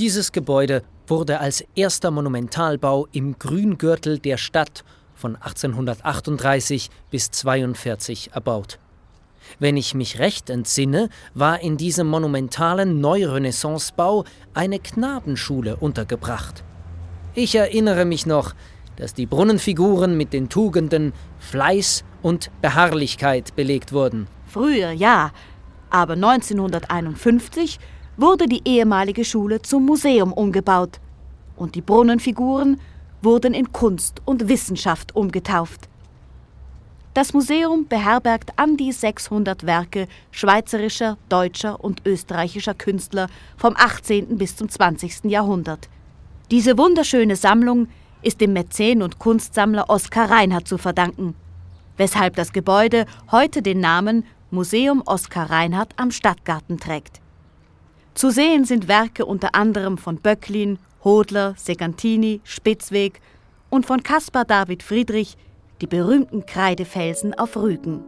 Dieses Gebäude wurde als erster Monumentalbau im Grüngürtel der Stadt von 1838 bis 1842 erbaut. Wenn ich mich recht entsinne, war in diesem monumentalen Neurenaissancebau eine Knabenschule untergebracht. Ich erinnere mich noch, dass die Brunnenfiguren mit den Tugenden Fleiß und Beharrlichkeit belegt wurden. Früher ja, aber 1951 wurde die ehemalige Schule zum Museum umgebaut und die Brunnenfiguren wurden in Kunst und Wissenschaft umgetauft. Das Museum beherbergt an die 600 Werke schweizerischer, deutscher und österreichischer Künstler vom 18. bis zum 20. Jahrhundert. Diese wunderschöne Sammlung ist dem Mäzen und Kunstsammler Oskar Reinhardt zu verdanken, weshalb das Gebäude heute den Namen Museum Oskar Reinhardt am Stadtgarten trägt. Zu sehen sind Werke unter anderem von Böcklin, Hodler, Segantini, Spitzweg und von Caspar David Friedrich, die berühmten Kreidefelsen auf Rügen.